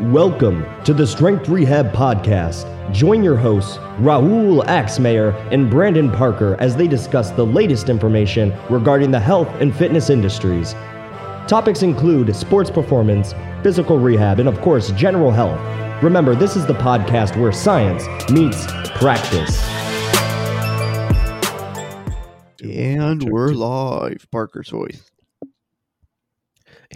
Welcome to the Strength Rehab Podcast. Join your hosts, Raul Axmayer and Brandon Parker, as they discuss the latest information regarding the health and fitness industries. Topics include sports performance, physical rehab, and of course, general health. Remember, this is the podcast where science meets practice. And we're live. Parker's voice.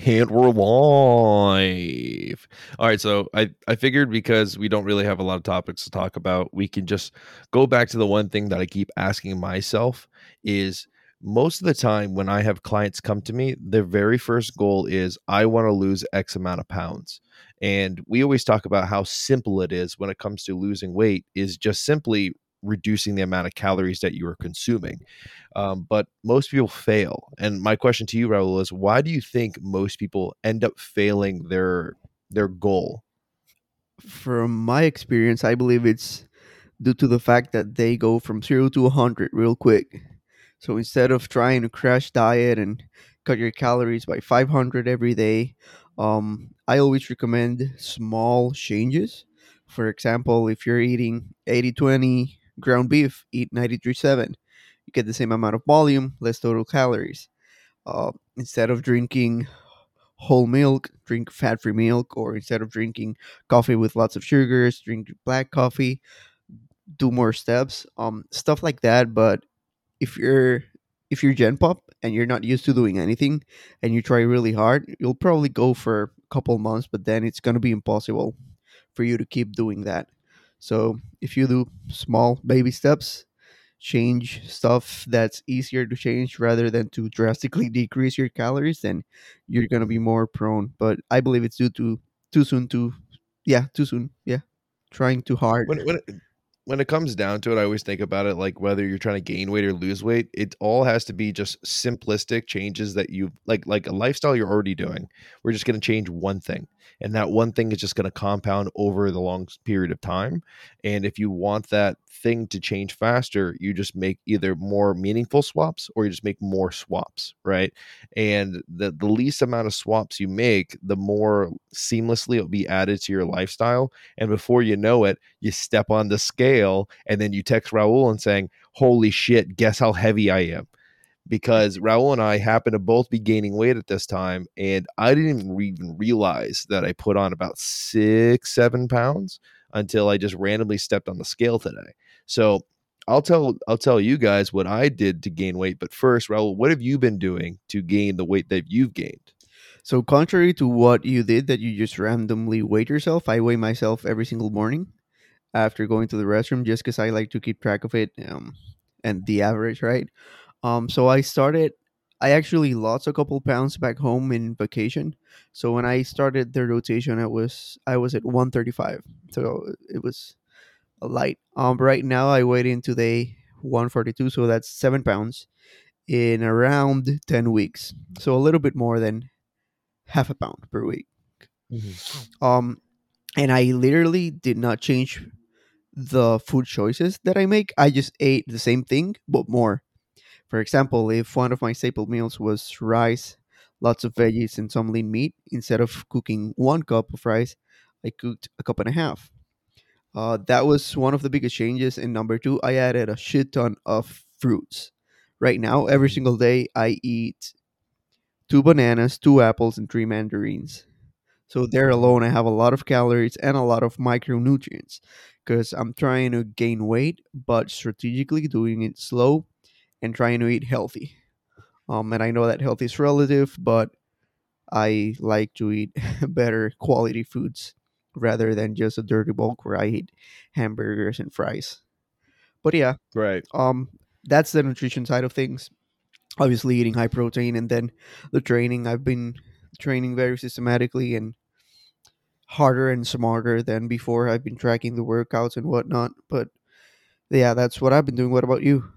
And we're live. All right, so I I figured because we don't really have a lot of topics to talk about, we can just go back to the one thing that I keep asking myself is most of the time when I have clients come to me, their very first goal is I want to lose X amount of pounds. And we always talk about how simple it is when it comes to losing weight is just simply reducing the amount of calories that you are consuming. Um, but most people fail. And my question to you, Raul, is why do you think most people end up failing their their goal? From my experience, I believe it's due to the fact that they go from zero to 100 real quick. So instead of trying to crash diet and cut your calories by 500 every day, um, I always recommend small changes. For example, if you're eating 80 20 ground beef, eat 93.7. You get the same amount of volume, less total calories. Uh, instead of drinking whole milk, drink fat free milk, or instead of drinking coffee with lots of sugars, drink black coffee. Do more steps, um, stuff like that. But if you're if you're Gen Pop and you're not used to doing anything, and you try really hard, you'll probably go for a couple months, but then it's gonna be impossible for you to keep doing that. So if you do small baby steps, change stuff that's easier to change rather than to drastically decrease your calories, then you're gonna be more prone. But I believe it's due to too soon to yeah, too soon. Yeah. Trying too hard. When when it, when it comes down to it, I always think about it like whether you're trying to gain weight or lose weight, it all has to be just simplistic changes that you like like a lifestyle you're already doing. We're just going to change one thing and that one thing is just going to compound over the long period of time and if you want that thing to change faster you just make either more meaningful swaps or you just make more swaps right? And the, the least amount of swaps you make the more seamlessly it'll be added to your lifestyle and before you know it you step on the scale and then you text raul and saying holy shit guess how heavy i am because Raul and I happen to both be gaining weight at this time, and I didn't even realize that I put on about six, seven pounds until I just randomly stepped on the scale today. So I'll tell I'll tell you guys what I did to gain weight. But first, Raul, what have you been doing to gain the weight that you've gained? So contrary to what you did, that you just randomly weigh yourself, I weigh myself every single morning after going to the restroom, just because I like to keep track of it um, and the average, right? Um, so I started. I actually lost a couple pounds back home in vacation. So when I started the rotation, I was I was at 135. So it was a light. Um, right now I weighed in today 142. So that's seven pounds in around 10 weeks. So a little bit more than half a pound per week. Mm-hmm. Um, and I literally did not change the food choices that I make. I just ate the same thing but more. For example, if one of my staple meals was rice, lots of veggies, and some lean meat, instead of cooking one cup of rice, I cooked a cup and a half. Uh, that was one of the biggest changes. And number two, I added a shit ton of fruits. Right now, every single day, I eat two bananas, two apples, and three mandarins. So there alone, I have a lot of calories and a lot of micronutrients because I'm trying to gain weight, but strategically doing it slow and trying to eat healthy. Um, and I know that healthy is relative, but I like to eat better quality foods rather than just a dirty bulk where I eat hamburgers and fries. But yeah, right. Um, that's the nutrition side of things. Obviously, eating high protein, and then the training. I've been training very systematically and harder and smarter than before. I've been tracking the workouts and whatnot. But yeah, that's what I've been doing. What about you?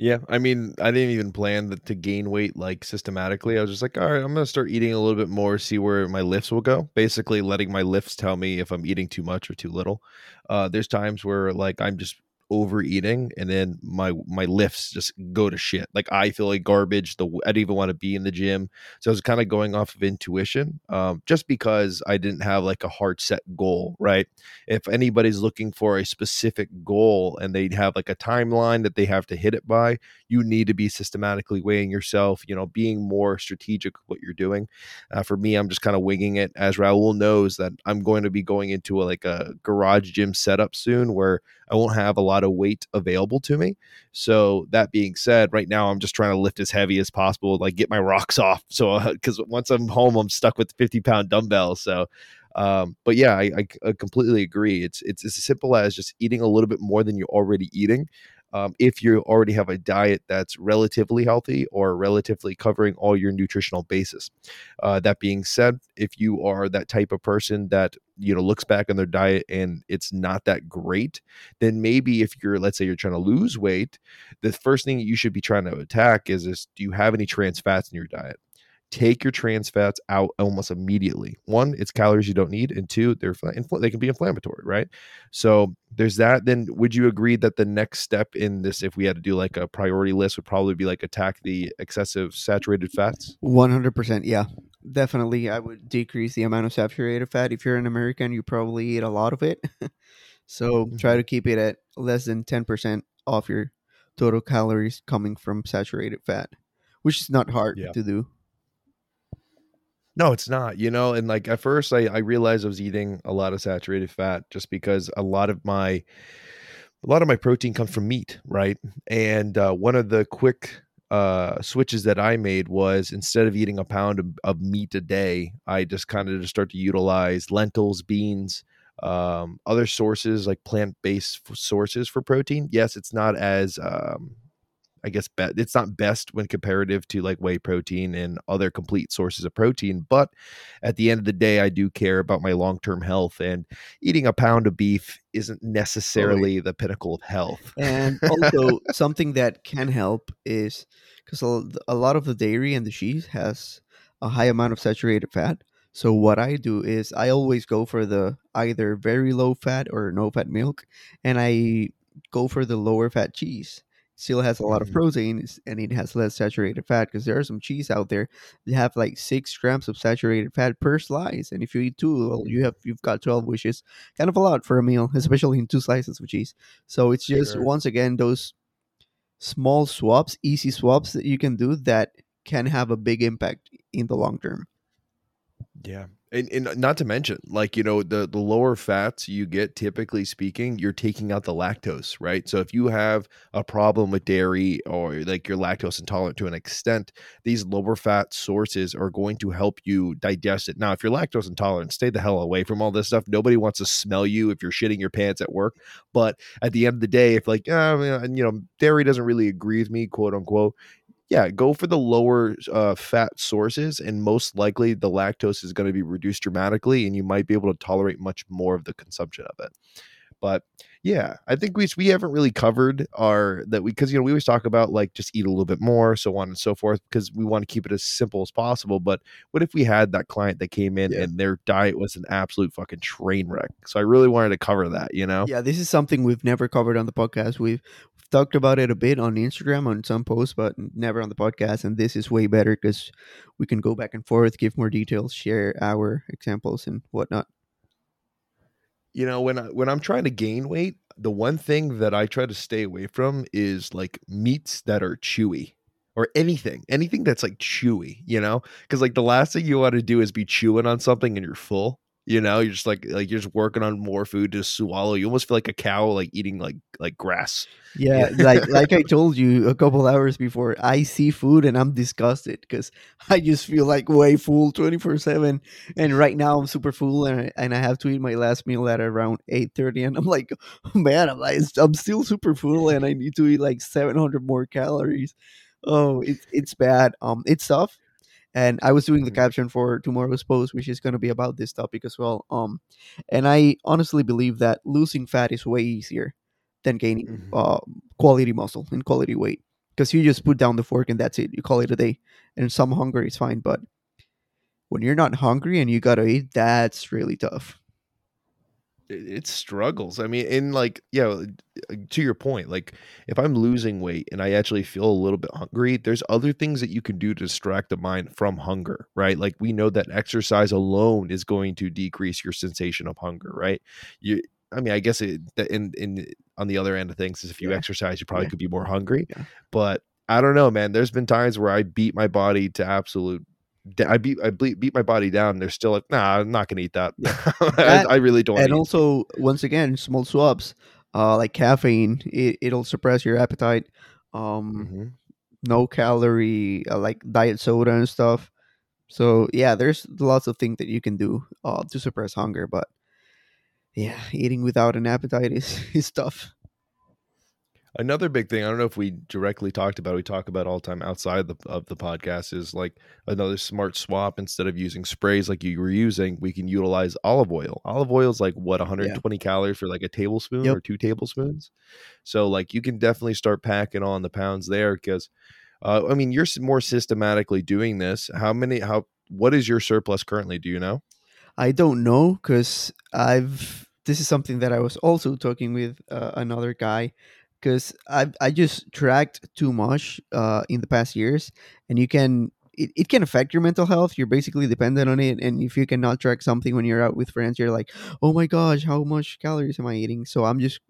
Yeah, I mean, I didn't even plan to gain weight like systematically. I was just like, all right, I'm gonna start eating a little bit more, see where my lifts will go. Basically, letting my lifts tell me if I'm eating too much or too little. Uh, there's times where like I'm just overeating and then my my lifts just go to shit. Like i feel like garbage the i don't even want to be in the gym. So i was kind of going off of intuition um, just because i didn't have like a hard set goal right? If anybody's looking for a specific goal and they have like a timeline that they have to hit it by you need to be systematically weighing yourself you know being more strategic what you're doing. Uh, for me i'm just kind of winging it. As raul knows that i'm going to be going into a, like a garage gym setup soon where I won't have a lot of weight available to me. So that being said, right now I'm just trying to lift as heavy as possible, like get my rocks off. So because uh, once I'm home, I'm stuck with 50 pound dumbbells. So um, but yeah, I, I, I, completely agree. It's it's as simple as just eating a little bit more than you're already eating, um, if you already have a diet that's relatively healthy or relatively covering all your nutritional basis. Uh, that being said, if you are that type of person that you know looks back on their diet and it's not that great, then maybe if you're let's say you're trying to lose weight, the first thing you should be trying to attack is is do you have any trans fats in your diet? Take your trans fats out almost immediately. One, it's calories you don't need, and two, they're they can be inflammatory, right? So there's that. Then would you agree that the next step in this, if we had to do like a priority list, would probably be like attack the excessive saturated fats? One hundred percent, yeah, definitely. I would decrease the amount of saturated fat. If you're an American, you probably eat a lot of it, so mm-hmm. try to keep it at less than ten percent off your total calories coming from saturated fat, which is not hard yeah. to do. No, it's not, you know, and like at first I, I realized I was eating a lot of saturated fat just because a lot of my a lot of my protein comes from meat, right? And uh, one of the quick uh, switches that I made was instead of eating a pound of, of meat a day, I just kind of just start to utilize lentils, beans, um, other sources like plant based sources for protein. Yes, it's not as um, I guess be- it's not best when comparative to like whey protein and other complete sources of protein. But at the end of the day, I do care about my long term health, and eating a pound of beef isn't necessarily the pinnacle of health. And also, something that can help is because a lot of the dairy and the cheese has a high amount of saturated fat. So what I do is I always go for the either very low fat or no fat milk, and I go for the lower fat cheese still has a lot of mm-hmm. proteins and it has less saturated fat because there are some cheese out there that have like six grams of saturated fat per slice and if you eat two well you have you've got 12 which is kind of a lot for a meal especially in two slices of cheese so it's just sure. once again those small swaps easy swaps that you can do that can have a big impact in the long term yeah and, and not to mention like you know the the lower fats you get typically speaking you're taking out the lactose right? So if you have a problem with dairy or like you're lactose intolerant to an extent these lower fat sources are going to help you digest it. Now if you're lactose intolerant stay the hell away from all this stuff. Nobody wants to smell you if you're shitting your pants at work. But at the end of the day if like uh, you know dairy doesn't really agree with me quote unquote yeah, go for the lower uh, fat sources, and most likely the lactose is going to be reduced dramatically, and you might be able to tolerate much more of the consumption of it. But yeah, I think we we haven't really covered our that we because you know we always talk about like just eat a little bit more, so on and so forth, because we want to keep it as simple as possible. But what if we had that client that came in yeah. and their diet was an absolute fucking train wreck? So I really wanted to cover that, you know? Yeah, this is something we've never covered on the podcast. We've talked about it a bit on Instagram on some posts, but never on the podcast. And this is way better because we can go back and forth, give more details, share our examples and whatnot. You know, when I, when I'm trying to gain weight, the one thing that I try to stay away from is like meats that are chewy or anything, anything that's like chewy, you know? Because like the last thing you want to do is be chewing on something and you're full. You know, you're just like like you're just working on more food to swallow. You almost feel like a cow like eating like like grass. Yeah, like like I told you a couple hours before, I see food and I'm disgusted because I just feel like way full twenty four seven. And right now I'm super full and I, and I have to eat my last meal at around eight thirty. And I'm like, man, I'm like I'm still super full and I need to eat like seven hundred more calories. Oh, it's it's bad. Um, it's tough and I was doing the mm-hmm. caption for tomorrow's post, which is going to be about this topic as well. Um, and I honestly believe that losing fat is way easier than gaining mm-hmm. uh, quality muscle and quality weight because you just put down the fork and that's it. You call it a day, and some hunger is fine, but when you're not hungry and you gotta eat, that's really tough. It, struggles. I mean, in like, yeah, uh, uh, to your point, like if I'm losing weight and I actually feel a little bit hungry, there's other things that you can do to distract the mind from hunger, right? Like we know that exercise alone is going to decrease your sensation of hunger, right? You, I mean, I guess it, in in on the other end of things is if you Yeah. exercise, you probably Yeah. could be more hungry. Yeah. But I don't know, man. There's been times where I beat my body to absolute. I beat I ble- beat my body down. And they're still like, nah, I'm not gonna eat that. I, That- I really don't. and also once again small swaps uh like caffeine it, it'll suppress your appetite um Mhm. no calorie uh, like diet soda and stuff so yeah there's lots of things that you can do uh to suppress hunger but yeah eating without an appetite is is tough Another big thing, I don't know if we directly talked about, it, we talk about all the time outside the, of the podcast is like another smart swap. Instead of using sprays like you were using, we can utilize olive oil. Olive oil is like what 120 calories for like a tablespoon Yep. or two tablespoons. So like you can definitely start packing on the pounds there because uh, I mean you're more systematically doing this. How many? How? What is your surplus currently? Do you know? I don't know because I've this is something that I was also talking with uh, another guy because I I just tracked too much uh, in the past years, and you can it, it can affect your mental health. You're basically dependent on it, and if you cannot track something when you're out with friends, you're like, oh my gosh, how much calories am I eating? So I'm just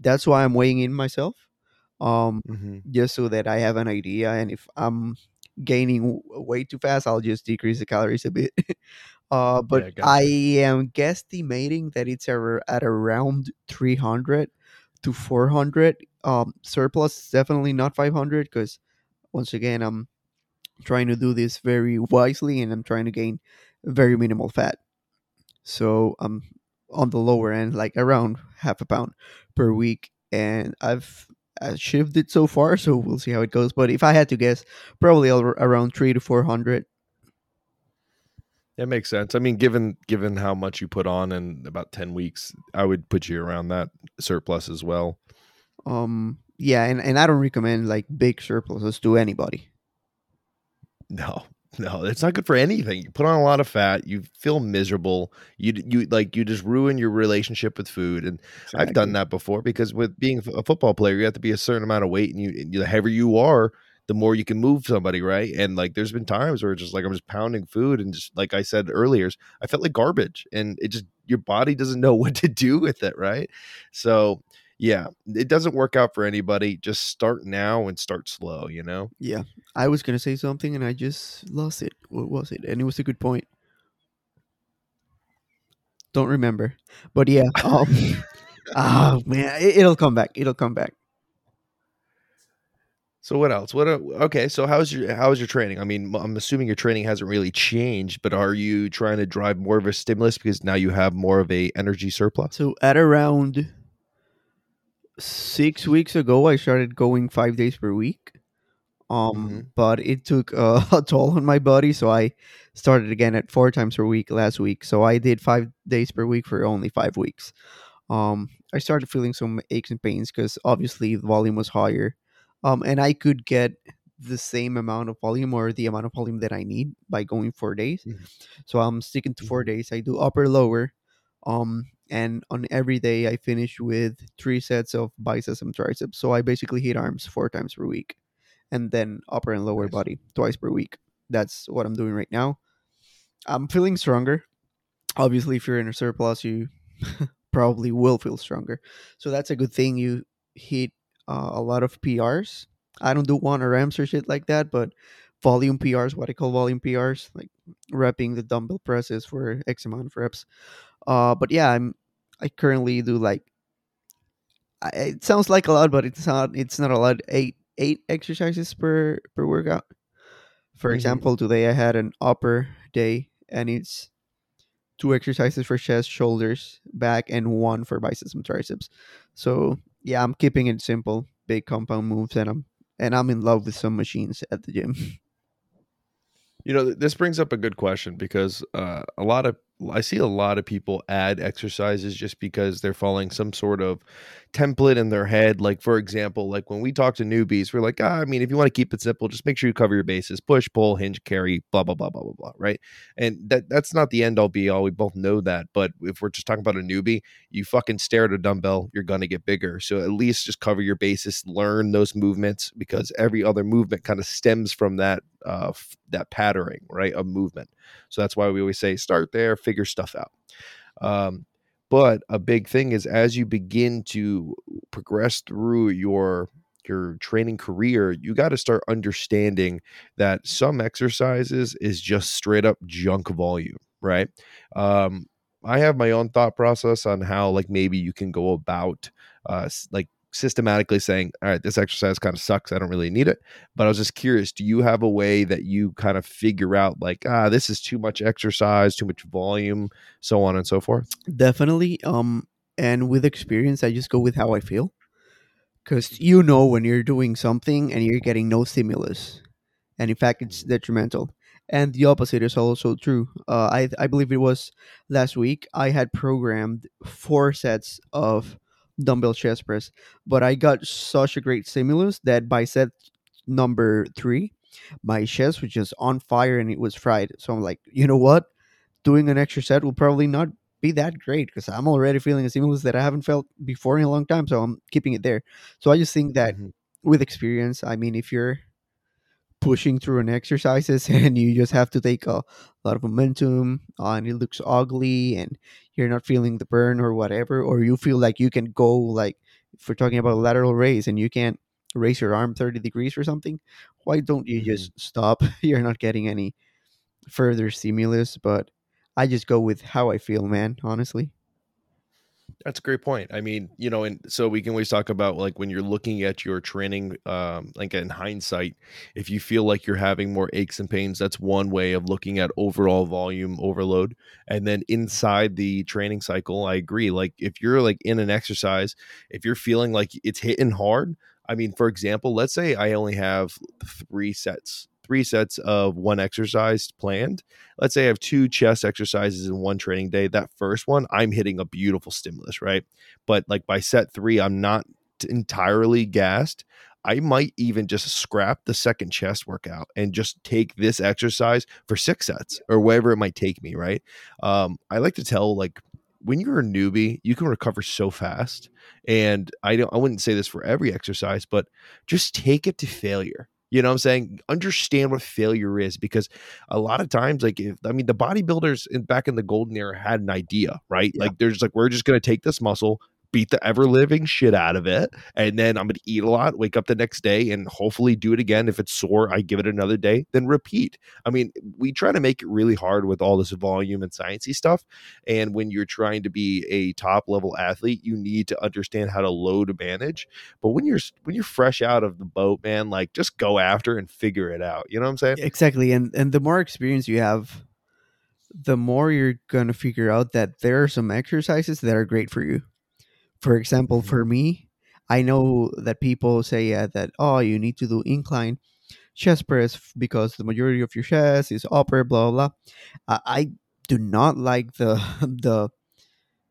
that's why I'm weighing in myself, um, Mm-hmm. just so that I have an idea, and if I'm gaining w- way too fast, I'll just decrease the calories a bit. Uh, but Yeah, gotcha. I am guesstimating that it's at around 300 to 400 um, surplus. Definitely not 500 because once again, I'm trying to do this very wisely and I'm trying to gain very minimal fat. So I'm on the lower end, like around half a pound per week, and I've shifted so far. So we'll see how it goes. But if I had to guess, probably around three to 400. That makes sense. I mean, given given how much you put on in about ten weeks, I would put you around that surplus as well. um yeah and, and i don't recommend like big surpluses to anybody No, no, it's not good for anything. You put on a lot of fat, you feel miserable. You you like you just ruin your relationship with food. And I've done that before because with being a football player, you have to be a certain amount of weight, and you the heavier you are, the more you can move somebody, right? And like, there's been times where it's just like I'm just pounding food, and just like I said earlier, I felt like garbage, and it just your body doesn't know what to do with it, right? So yeah, it doesn't work out for anybody. Just start now and start slow, you know. yeah i was gonna say something and i just lost it what was it and it was a good point don't remember but yeah um oh man it, it'll come back it'll come back So what else? What? uh, Okay, so how's your how's your training? I mean, I'm assuming your training hasn't really changed, but are you trying to drive more of a stimulus because now you have more of a energy surplus? so at around six weeks ago i started going five days per week um Mhm. but it took uh, a toll on my body so i started again at four times per week last week so i did five days per week for only five weeks um i started feeling some aches and pains because obviously the volume was higher um and i could get the same amount of volume or the amount of volume that i need by going four days. Mhm. so i'm sticking to 4 Mhm. days. I do upper lower um and on every day i finish with three sets of biceps and triceps. So i basically hit arms four times per week and then upper and lower Nice. body twice per week. That's what i'm doing right now. I'm feeling stronger. Obviously if you're in a surplus you probably will feel stronger. So that's a good thing. You hit uh, a lot of prs i don't do one rms or shit like that but volume prs what i call volume prs like repping the dumbbell presses for x amount of reps uh, but yeah, I'm I currently do like I, it sounds like a lot, but it's not. It's not a lot. Eight eight exercises per per workout. For Mhm. example, today I had an upper day, and it's two exercises for chest, shoulders, back, and one for biceps and triceps. So yeah, I'm keeping it simple, big compound moves, and I'm and I'm in love with some machines at the gym. You know, this brings up a good question because uh, a lot of I see a lot of people add exercises just because they're following some sort of template in their head. Like, for example, like when we talk to newbies, we're like, ah, I mean, if you want to keep it simple, just make sure you cover your bases, push, pull, hinge, carry, blah, blah, blah, blah, blah, blah. Right. And that that's not the end all be all. We both know that. But if we're just talking about a newbie, you fucking stare at a dumbbell, you're gonna get bigger. So at least just cover your bases, learn those movements because every other movement kind of stems from that uh that patterning, right? Of movement. So that's why we always say start there, figure stuff out. Um, but a big thing is as you begin to progress through your your training career, you got to start understanding that some exercises is just straight up junk volume, right? Um, I have my own thought process on how like maybe you can go about uh like systematically saying, all right, this exercise kind of sucks. I don't really need it. But I was just curious, do you have a way that you kind of figure out like, ah, this is too much exercise, too much volume, so on and so forth? Definitely. Um, and with experience, I just go with how I feel. Because you know when you're doing something and you're getting no stimulus, and in fact, it's detrimental. And the opposite is also true. Uh, I I believe it was last week. I had programmed four sets of dumbbell chest press, but I got such a great stimulus that by set number three, my chest was just on fire and it was fried. So I'm like, you know what? Doing an extra set will probably not be that great because I'm already feeling a stimulus that I haven't felt before in a long time. So I'm keeping it there. So I just think that Mhm. with experience, I mean, if you're pushing through an exercises and you just have to take a lot of momentum uh, and it looks ugly and you're not feeling the burn or whatever or you feel like you can go like if we're talking about a lateral raise and you can't raise your arm 30 degrees or something why don't you Mhm. just stop you're not getting any further stimulus but i just go with how i feel man honestly That's a great point. I mean, you know, and so we can always talk about like when you're looking at your training, um, like in hindsight, if you feel like you're having more aches and pains, that's one way of looking at overall volume overload. And then inside the training cycle, I agree. Like if you're like in an exercise, if you're feeling like it's hitting hard, I mean, for example, let's say I only have three sets, three sets of one exercise planned let's say I have two chest exercises in one training day. That first one, I'm hitting a beautiful stimulus, right? But like by set three, I'm not entirely gassed. I might even just scrap the second chest workout and just take this exercise for six sets or whatever it might take me, right? Um, I like to tell like when you're a newbie, you can recover so fast. And I don't I wouldn't say this for every exercise, but just take it to failure. You know what I'm saying? Understand what failure is because a lot of times, like if I mean the bodybuilders in back in the golden era had an idea, right? Yeah. Like there's like we're just gonna take this muscle, beat the ever living shit out of it, and then I'm gonna eat a lot, wake up the next day, and hopefully do it again. If it's sore, I give it another day, then repeat. I mean, we try to make it really hard with all this volume and sciencey stuff. And when you're trying to be a top level athlete, you need to understand how to load manage. But when you're when you're fresh out of the boat, man, like just go after and figure it out. You know what I'm saying? exactly and and the more experience you have the more you're gonna figure out that there are some exercises that are great for you for example Mhm. for me i know that people say yeah, that oh you need to do incline chest press because the majority of your chest is upper blah blah i, do not like the the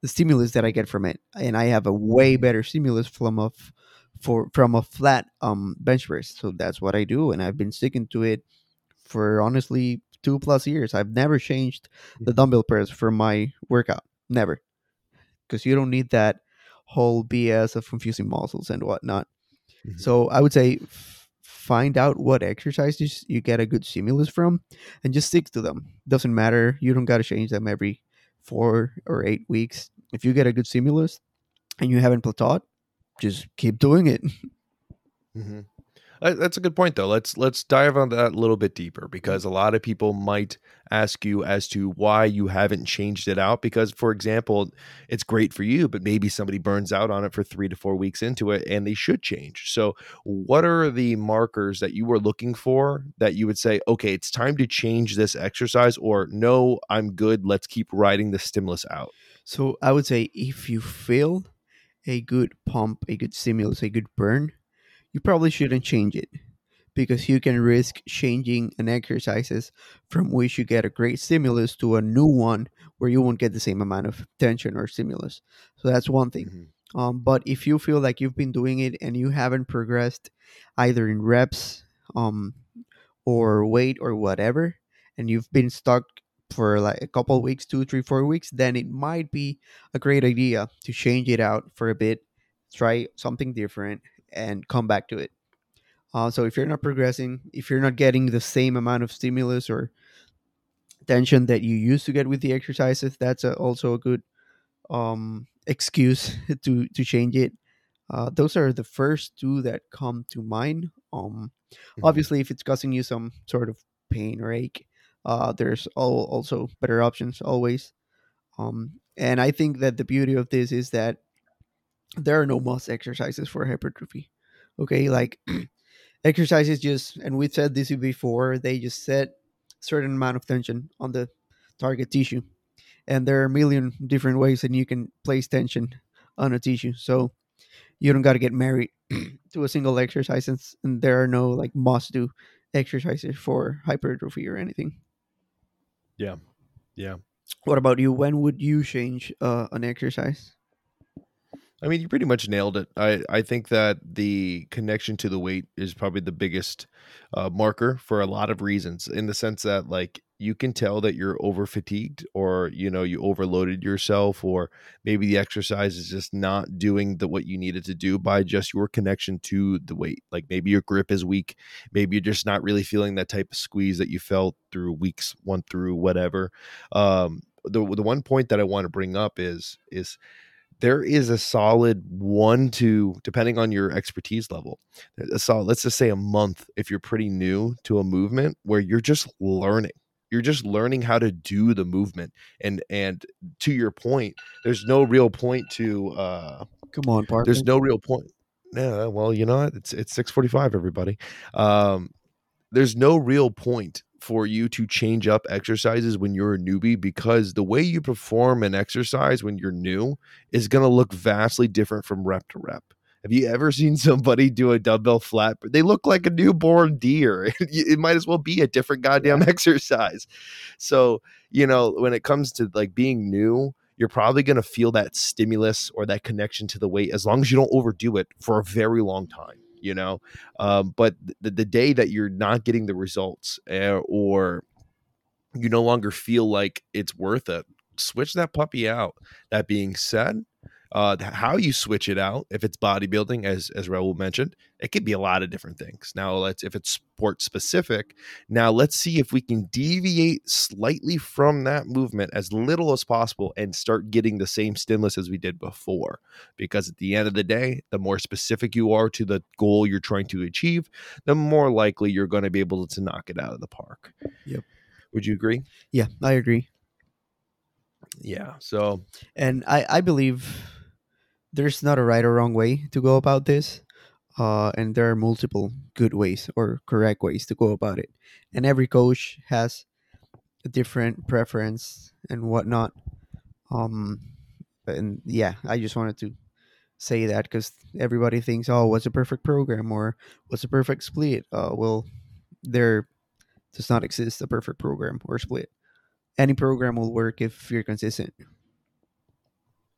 the stimulus that i get from it and i have a way Mhm. better stimulus from a f- for from a flat um bench press so that's what i do and i've been sticking to it for honestly two plus years. I've never changed the dumbbell press for my workout. Never. Because you don't need that whole BS of confusing muscles and whatnot. Mhm. So I would say f- find out what exercises you get a good stimulus from and just stick to them. Doesn't matter. You don't got to change them every four or eight weeks. If you get a good stimulus and you haven't plateaued, just keep doing it. Mhm. Uh, That's a good point, though. Let's let's dive on that a little bit deeper because a lot of people might ask you as to why you haven't changed it out. Because, for example, it's great for you, but maybe somebody burns out on it for three to four weeks into it, and they should change. So, what are the markers that you were looking for that you would say, okay, it's time to change this exercise, or no, I'm good. Let's keep riding the stimulus out. So I would say if you feel a good pump, a good stimulus, a good burn, you probably shouldn't change it because you can risk changing an exercises from which you get a great stimulus to a new one where you won't get the same amount of tension or stimulus. So that's one thing. Mhm. Um, but if you feel like you've been doing it and you haven't progressed either in reps um, or weight or whatever, and you've been stuck for like a couple weeks, two, three, four weeks, then it might be a great idea to change it out for a bit, try something different, and come back to it. Uh, so if you're not progressing, if you're not getting the same amount of stimulus or tension that you used to get with the exercises, that's a, also a good um, excuse to to change it. Uh, those are the first two that come to mind. Um, Mhm. obviously, if it's causing you some sort of pain or ache, uh, there's all, also better options always. Um, and I think that the beauty of this is that there are no must exercises for hypertrophy. Okay, like exercises just, and we've said this before, they just set certain amount of tension on the target tissue, and there are a million different ways that you can place tension on a tissue. So you don't got to get married to a single exercise, and, and there are no like must do exercises for hypertrophy or anything. Yeah. Yeah. What about you? When would you change uh, an exercise? I mean, you pretty much nailed it. I, I think that the connection to the weight is probably the biggest uh, marker for a lot of reasons. In the sense that, like, you can tell that you're over fatigued, or you know, you overloaded yourself, or maybe the exercise is just not doing the what you needed to do by just your connection to the weight. Like maybe your grip is weak, maybe you're just not really feeling that type of squeeze that you felt through weeks one through whatever. Um, the the one point that I want to bring up is is there is a solid one to depending on your expertise level a solid let's just say a month if you're pretty new to a movement where you're just learning you're just learning how to do the movement and and to your point there's no real point to uh Come on, Parker. there's no real point yeah well you know it's it's 645 everybody um there's no real point for you to change up exercises when you're a newbie because the way you perform an exercise when you're new is going to look vastly different from rep to rep. Have you ever seen somebody do a dumbbell flat? They look like a newborn deer. it might as well be a different goddamn exercise. So, you know, when it comes to like being new, you're probably going to feel that stimulus or that connection to the weight as long as you don't overdo it for a very long time you know? Um, but the, the day that you're not getting the results uh, or you no longer feel like it's worth it switch that puppy out. That being said uh, how you switch it out if it's bodybuilding as as Raul mentioned it could be a lot of different things now let's if it's sport specific now let's see if we can deviate slightly from that movement as little as possible and start getting the same stimulus as we did before because at the end of the day the more specific you are to the goal you're trying to achieve the more likely you're going to be able to knock it out of the park Yep. would you agree yeah, I agree. yeah so And I, I believe there's not a right or wrong way to go about this. Uh, and there are multiple good ways or correct ways to go about it. And every coach has a different preference and whatnot. Um, and yeah, I just wanted to say that because everybody thinks, oh, what's a perfect program or what's a perfect split? Uh, well, there does not exist a perfect program or split. Any program will work if you're consistent.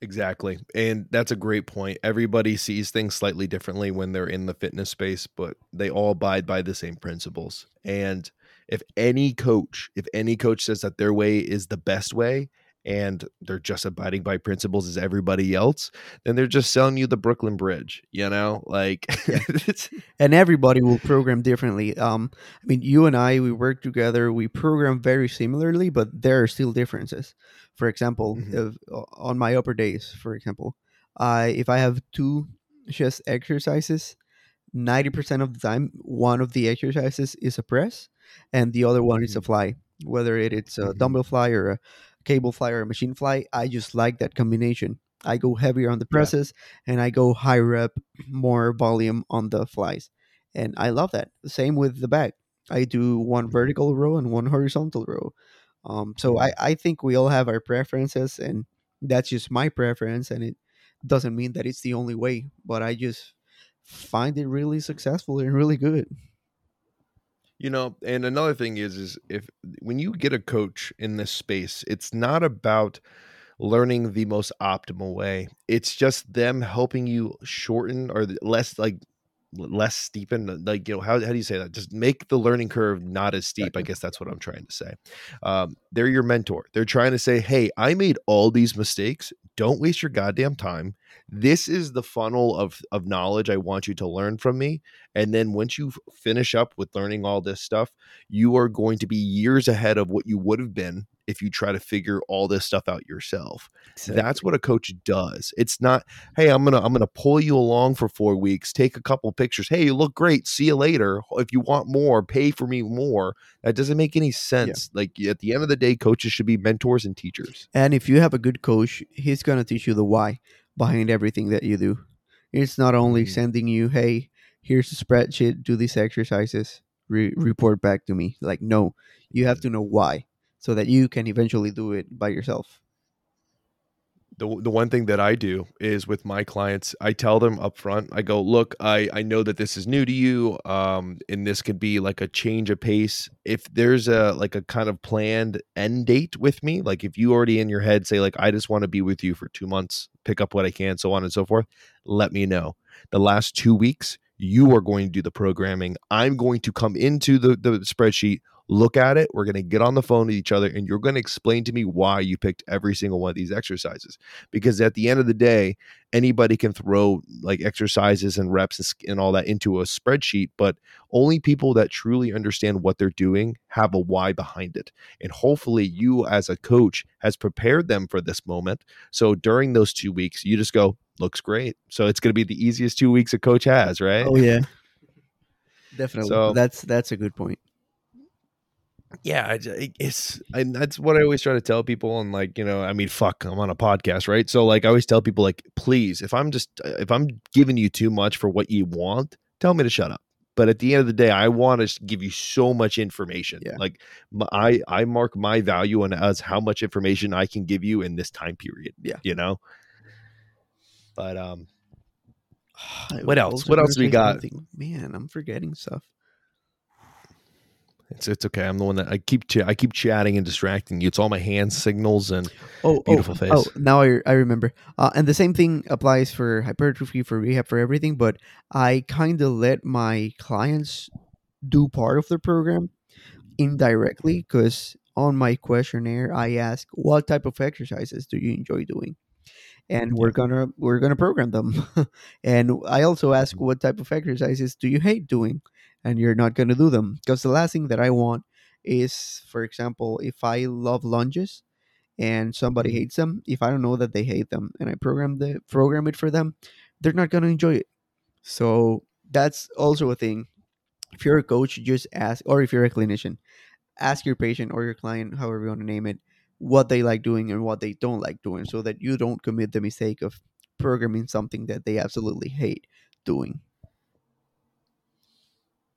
Exactly. And that's a great point. Everybody sees things slightly differently when they're in the fitness space, but they all abide by the same principles. And if any coach, if any coach says that their way is the best way and they're just abiding by principles as everybody else, then they're just selling you the Brooklyn Bridge, you know? Like it's, and everybody will program differently. Um, I mean, you and I, we work together. We program very similarly, but there are still differences. For example, Mhm. if, on my upper days, for example, I if I have two chest exercises, ninety percent of the time, one of the exercises is a press, and the other one is a Mhm. fly. Whether it, it's a Mhm. dumbbell fly or a cable fly or machine fly, I just like that combination. I go heavier on the Yeah. presses, and I go high rep, more volume on the flies and I love that. Same with the back. I do one Mhm. vertical row and one horizontal row. Um, so. I, I think we all have our preferences, and that's just my preference, and it doesn't mean that it's the only way. But I just find it really successful and really good. You know, and another thing is is if when you get a coach in this space, it's not about learning the most optimal way. It's just them helping you shorten or less like less steepen like you know how, how do you say that? Just make the learning curve not as steep i guess that's what i'm trying to say. Um, they're your mentor. They're trying to say hey i made all these mistakes don't waste your goddamn time. This is the funnel of of knowledge i want you to learn from me and then once you finish up with learning all this stuff you are going to be years ahead of what you would have been if you try to figure all this stuff out yourself. Exactly. that's what a coach does. It's not hey i'm gonna i'm gonna pull you along for four weeks take a couple pictures. Hey you look great. See you later. If you want more pay for me more. That doesn't make any sense. Yeah. like at the end of the day coaches should be mentors and teachers. And if you have a good coach he's gonna teach you the why behind everything that you do. It's not only mm-hmm. sending you, hey, here's a spreadsheet, do these exercises, re- report back to me. Like, no, you have to know why so that you can eventually do it by yourself the the one thing that I do is with my clients, I tell them up front, I go, look, I, I know that this is new to you. Um, and this could be like a change of pace. If there's a like a kind of planned end date with me, like if you already in your head say, like, I just want to be with you for two months, pick up what I can, so on and so forth, let me know. The last two weeks, you are going to do the programming. I'm going to come into the, the spreadsheet, look at it. We're going to get on the phone with each other and you're going to explain to me why you picked every single one of these exercises. Because at the end of the day, anybody can throw like exercises and reps and all that into a spreadsheet, but only people that truly understand what they're doing have a why behind it. And hopefully, you as a coach has prepared them for this moment. So during those two weeks, you just go, looks great. So it's going to be the easiest two weeks a coach has, right? Oh, yeah. Definitely. So, that's that's a good point yeah it's and that's what i always try to tell people and like you know i mean fuck i'm on a podcast right? So like i always tell people like please if i'm just uh, if i'm giving you too much for what you want tell me to shut up. But at the end of the day i want to give you so much information. Yeah. like i i mark my value on as how much information i can give you in this time period yeah. you know? But um what else? what else we got? man i'm forgetting stuff it's it's okay. I'm the one that I keep ch- I keep chatting and distracting you. It's all my hand signals and oh, oh beautiful oh, face. Oh, now I I remember. Uh, and the same thing applies for hypertrophy, for rehab, for everything. But I kind of let my clients do part of the program indirectly because on my questionnaire I ask what type of exercises do you enjoy doing and we're gonna we're gonna program them and i also ask mm-hmm. what type of exercises do you hate doing and you're not going to do them. Because the last thing that i want is for example if i love lunges and somebody mm-hmm. hates them if i don't know that they hate them and i program the program it for them they're not going to enjoy it. So that's also a thing. If you're a coach just ask or if you're a clinician ask your patient or your client however you want to name it what they like doing and what they don't like doing so that you don't commit the mistake of programming something that they absolutely hate doing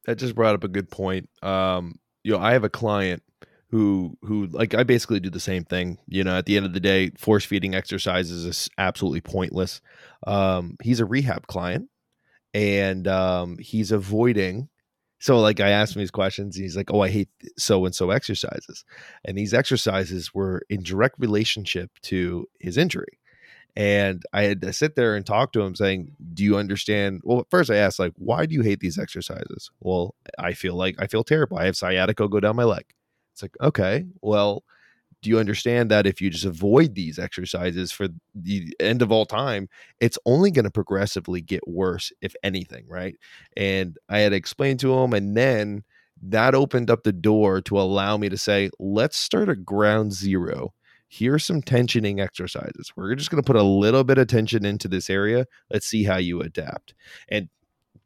that just brought up a good point. Um, you know, I have a client who who like I basically do the same thing. You know, at the end of the day, force feeding exercises is absolutely pointless. Um, he's a rehab client, and um, he's avoiding. So, like, I asked him these questions. and he's like, "Oh, I hate so and so exercises," and these exercises were in direct relationship to his injury. And I had to sit there and talk to him saying, Do you understand? Well, first I asked, like, why do you hate these exercises? Well, I feel like I feel terrible. I have sciatica go down my leg. It's like, okay, well, do you understand that if you just avoid these exercises for the end of all time, it's only going to progressively get worse, if anything, right? And I had to explain to him, and then that opened up the door to allow me to say, let's start at ground zero here's some tensioning exercises. We're just going to put a little bit of tension into this area. Let's see how you adapt. And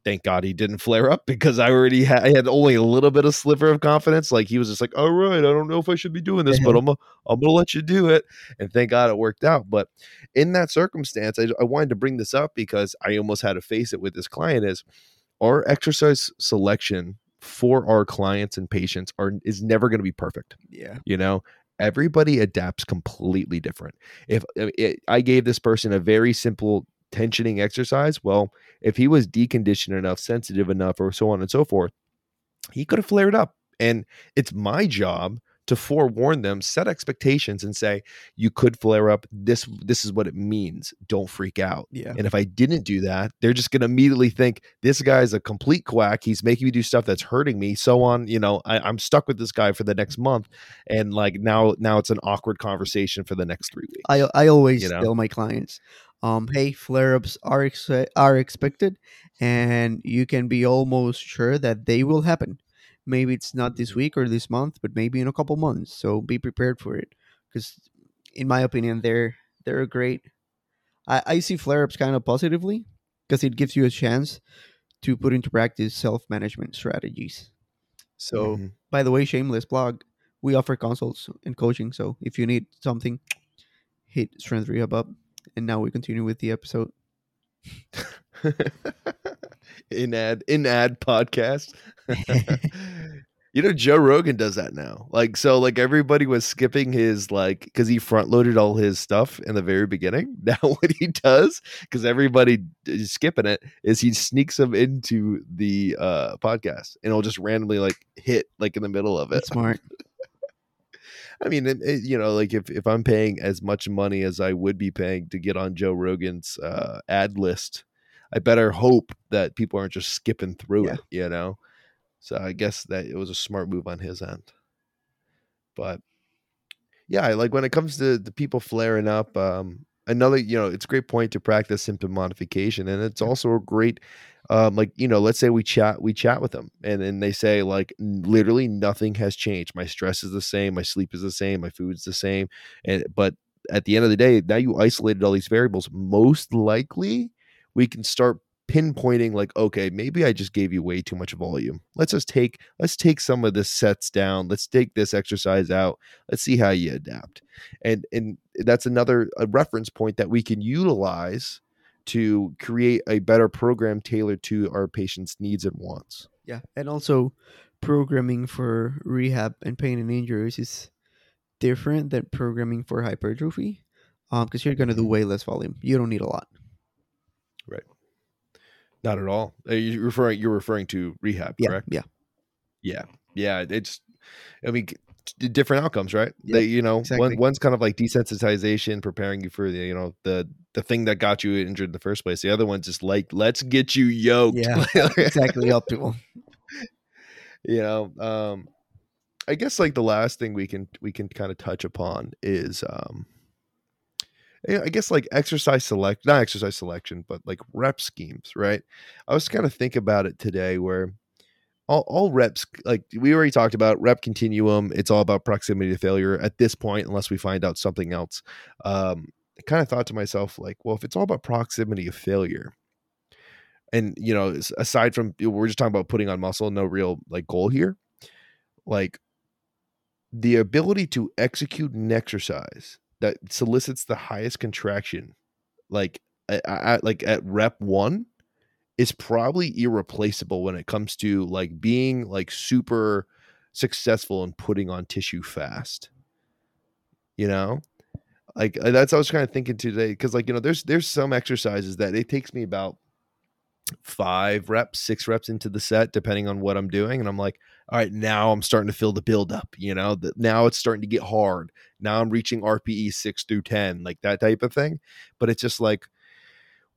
thank God he didn't flare up because I already had, I had only a little bit of sliver of confidence. Like he was just like, all right, I don't know if I should be doing this, but I'm gonna, I'm gonna let you do it. And thank God it worked out. But in that circumstance, I, I wanted to bring this up because I almost had to face it with this client is our exercise selection for our clients and patients are is never going to be perfect. Yeah. You know, everybody adapts completely different. If uh, it, I gave this person a very simple tensioning exercise, well, if he was deconditioned enough, sensitive enough, or so on and so forth, he could have flared up. And it's my job to forewarn them, set expectations, and say, you could flare up. This this is what it means. Don't freak out. Yeah. And if I didn't do that, they're just gonna immediately think this guy's a complete quack. He's making me do stuff that's hurting me. So on, you know, I, I'm stuck with this guy for the next month. And like now now it's an awkward conversation for the next three weeks. I I always You know? tell my clients, um, hey, flare ups are ex- are expected, and you can be almost sure that they will happen. Maybe it's not this Mhm. week or this month, but maybe in a couple months. So be prepared for it, because in my opinion, they're they're great. I, I see flare ups kind of positively because it gives you a chance to put into practice self management strategies. So Mhm. by the way, shameless blog, we offer consults and coaching. So if you need something, hit Strength Rehab up. And now we continue with the episode. in ad in ad podcast. you know, Joe Rogan does that now. Like, so like everybody was skipping his like because he front loaded all his stuff in the very beginning. Now what he does, because everybody is skipping it, is he sneaks them into the uh podcast and it'll just randomly like hit like in the middle of it. That's smart. I mean, it, it- you know, like if, if I'm paying as much money as I would be paying to get on Joe Rogan's uh, ad list, I better hope that people aren't just skipping through Yeah. it, you know? So I guess that it was a smart move on his end. But yeah, like when it comes to the people flaring up, um, another, you know, it's a great point to practice symptom modification. And it's also a great, um, like, you know, let's say we chat, we chat with them and then they say like literally nothing has changed. My stress is the same. My sleep is the same. My food's the same. And, but at the end of the day, now you isolated all these variables. Most likely we can start pinpointing like okay maybe i just gave you way too much volume let's just take let's take some of the sets down let's take this exercise out let's see how you adapt and and that's another a reference point that we can utilize to create a better program tailored to our patients needs and wants Yeah. And also, programming for rehab and pain and injuries is different than programming for hypertrophy because you're going to do way less volume. You don't need a lot. Right. Not at all Uh, you're referring you're referring to rehab Yeah. correct Yeah. yeah yeah it's i mean d- different outcomes right Yeah, they you know exactly. one, one's kind of like desensitization preparing you for the you know the the thing that got you injured in the first place the other one's just like let's get you yoked Yeah, Exactly. Help people. you know um i guess like the last thing we can we can kind of touch upon is um I guess like exercise select, not exercise selection, but like rep schemes, right? I was kind of think about it today where all, all reps, like we already talked about rep continuum, it's all about proximity to failure at this point, unless we find out something else. Um, I kind of thought to myself, like, well, if it's all about proximity of failure, and you know, aside from we're just talking about putting on muscle, no real like goal here, like the ability to execute an exercise that solicits the highest contraction like at, at like at rep 1 is probably irreplaceable when it comes to like being like super successful in putting on tissue fast you know? Like uh, that's i was kind of thinking today because like you know there's there's some exercises that it takes me about five reps six reps into the set depending on what i'm doing and i'm like all right now i'm starting to feel the build up you know? That now it's starting to get hard. Now i'm reaching rpe 6 through 10 like that type of thing. But it's just like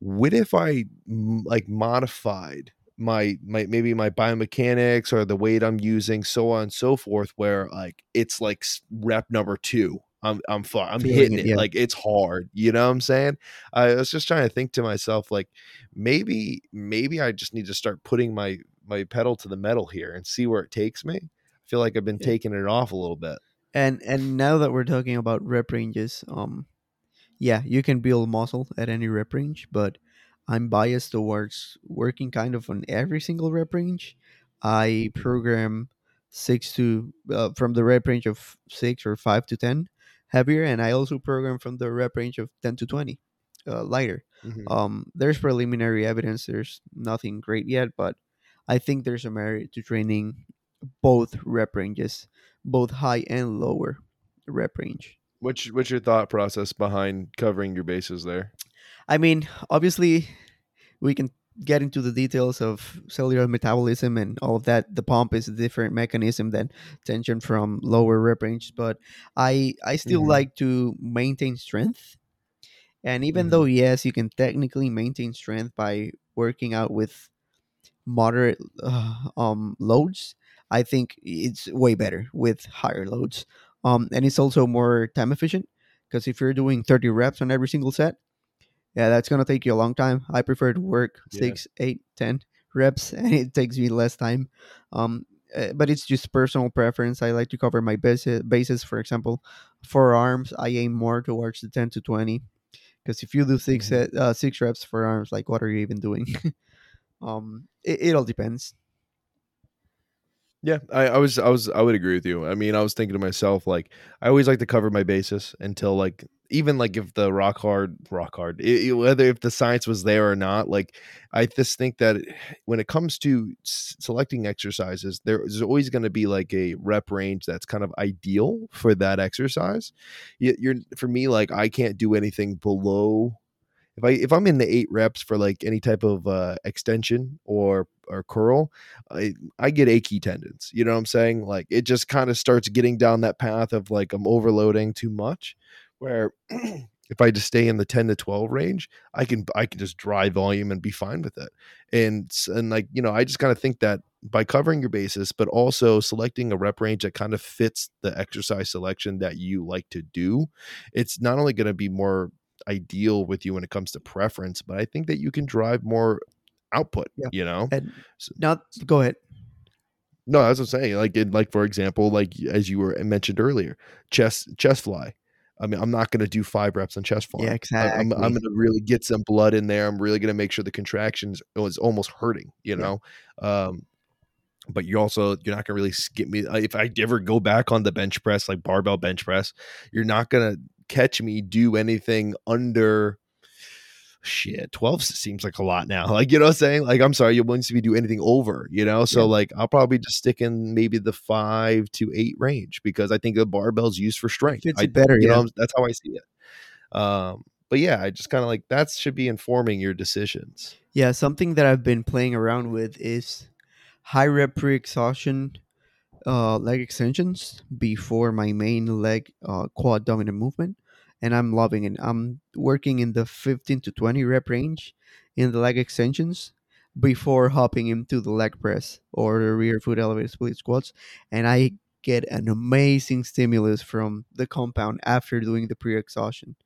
what if I like modified my my maybe my biomechanics or the weight i'm using so on and so forth where like it's like rep number two i'm i'm fu- i'm Feeling hitting it, it, yeah. like it's hard you know what i'm saying i was just trying to think to myself like maybe maybe i just need to start putting my my pedal to the metal here and see where it takes me i feel like i've been Yeah. taking it off a little bit And and now that we're talking about rep ranges, um, yeah, you can build muscle at any rep range, but I'm biased towards working kind of on every single rep range. I program six to uh, from the rep range of six or five to ten heavier, and I also program from the rep range of ten to twenty uh, lighter. Mhm. Um, there's preliminary evidence. There's nothing great yet, but I think there's a merit to training both rep ranges, both high and lower rep range. What's what's your thought process behind covering your bases there I mean, obviously, we can get into the details of cellular metabolism and all of that. The pump is a different mechanism than tension from lower rep range, but I I still Mhm. like to maintain strength. And even Mhm. though yes, you can technically maintain strength by working out with moderate uh, um loads, I think it's way better with higher loads. Um, and it's also more time efficient because if you're doing 30 reps on every single set, yeah, that's gonna take you a long time. I prefer to work Yeah. six, eight, ten reps, and it takes me less time. Um, uh, but it's just personal preference. I like to cover my bases. Bases, for example, for arms I aim more towards the ten to twenty, because if you do 6 Mhm. set, uh, six reps for arms, like what are you even doing? um, it, it all depends. Yeah, I, I was, I was, I would agree with you. I mean, I was thinking to myself, like, I always like to cover my basis until, like, even like if the rock hard, rock hard, i- i- whether if the science was there or not. Like, I just think that when it comes to s- selecting exercises, there's always going to be like a rep range that's kind of ideal for that exercise. You- You're for me, like, I can't do anything below if I if I'm in the eight reps for like any type of uh, extension or or curl, I I get achy tendons. You know what I'm saying? Like it just kind of starts getting down that path of like I'm overloading too much. Where if I just stay in the 10 to 12 range, I can I can just dry volume and be fine with it. And and like you know, I just kind of think that by covering your basis, but also selecting a rep range that kind of fits the exercise selection that you like to do, it's not only going to be more ideal with you when it comes to preference, but I think that you can drive more output. Yeah. You know, And now, go ahead. no, that's what I'm saying, like in, like for example, like as you were mentioned earlier, chest chest fly. I mean, I'm not going to do five reps on chest fly. Yeah, I- I'm, I'm going to really get some blood in there. I'm really going to make sure the contractions was almost hurting. You Yeah. know, um, but you also you're not going to really skip me. uh, If I ever go back on the bench press, like barbell bench press, you're not going to catch me do anything under shit 12 seems like a lot now. Like you know what i'm saying? Like i'm sorry you won't see me do anything over you know? So Yeah. like i'll probably just stick in maybe the five to eight range because i think the barbell's used for strength. Fits I, better, you yeah. know that's how i see it. Um but yeah i just kind of like that should be informing your decisions. Yeah, something that I've been playing around with is high rep pre exhaustion uh, leg extensions before my main leg uh, quad dominant movement. And I'm loving it. I'm working in the 15 to 20 rep range in the leg extensions before hopping into the leg press or the rear foot elevated split squats. And I get an amazing stimulus from the compound after doing the pre exhaustion.